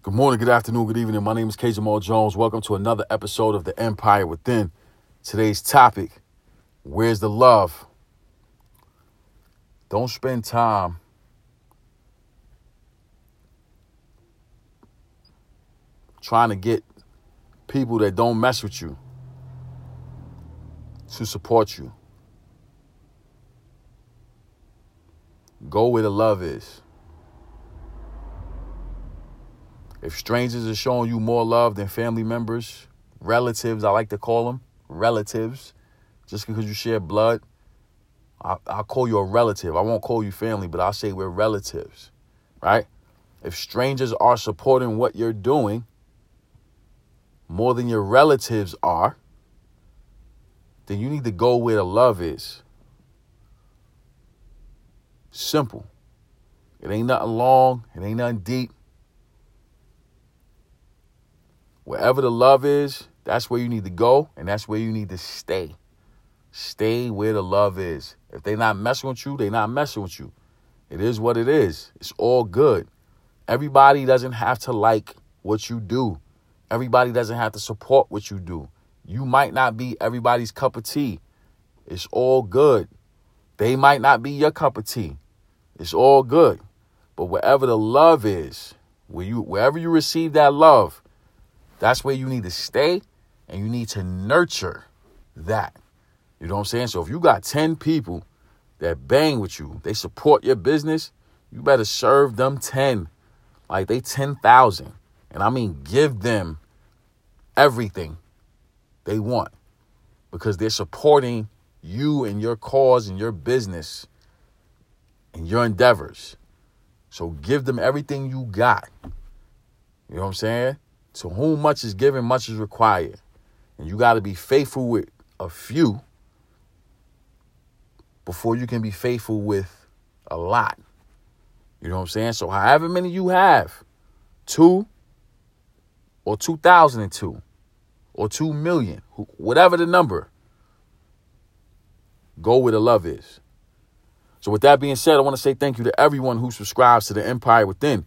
Good morning, good afternoon, good evening. My name is K. Jamal Jones. Welcome to another episode of The Empire Within. Today's topic Where's the love? Don't spend time trying to get people that don't mess with you to support you. Go where the love is. If strangers are showing you more love than family members, relatives, I like to call them relatives, just because you share blood, I, will call you a relative. I won't call you family, but I'll say we're relatives, right? If strangers are supporting what you're doing more than your relatives are, then you need to go where the love is. Simple. It ain't nothing long, it ain't nothing deep. Wherever the love is, that's where you need to go and that's where you need to stay. Stay where the love is. If they not messing with you, they not messing with you. It is what it is. It's all good. Everybody doesn't have to like what you do. Everybody doesn't have to support what you do. You might not be everybody's cup of tea. It's all good. They might not be your cup of tea. It's all good. But wherever the love is, where you wherever you receive that love, that's where you need to stay and you need to nurture that. You know what I'm saying? So if you got 10 people that bang with you, they support your business, you better serve them 10. Like they 10,000. And I mean, give them everything they want because they're supporting you and your cause and your business and your endeavors. So give them everything you got. You know what I'm saying? To whom much is given, much is required. And you got to be faithful with a few before you can be faithful with a lot. You know what I'm saying? So, however many you have, two or 2002 or 2 million, whatever the number, go where the love is. So, with that being said, I want to say thank you to everyone who subscribes to the Empire Within.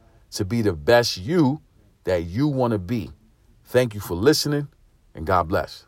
to be the best you that you want to be. Thank you for listening, and God bless.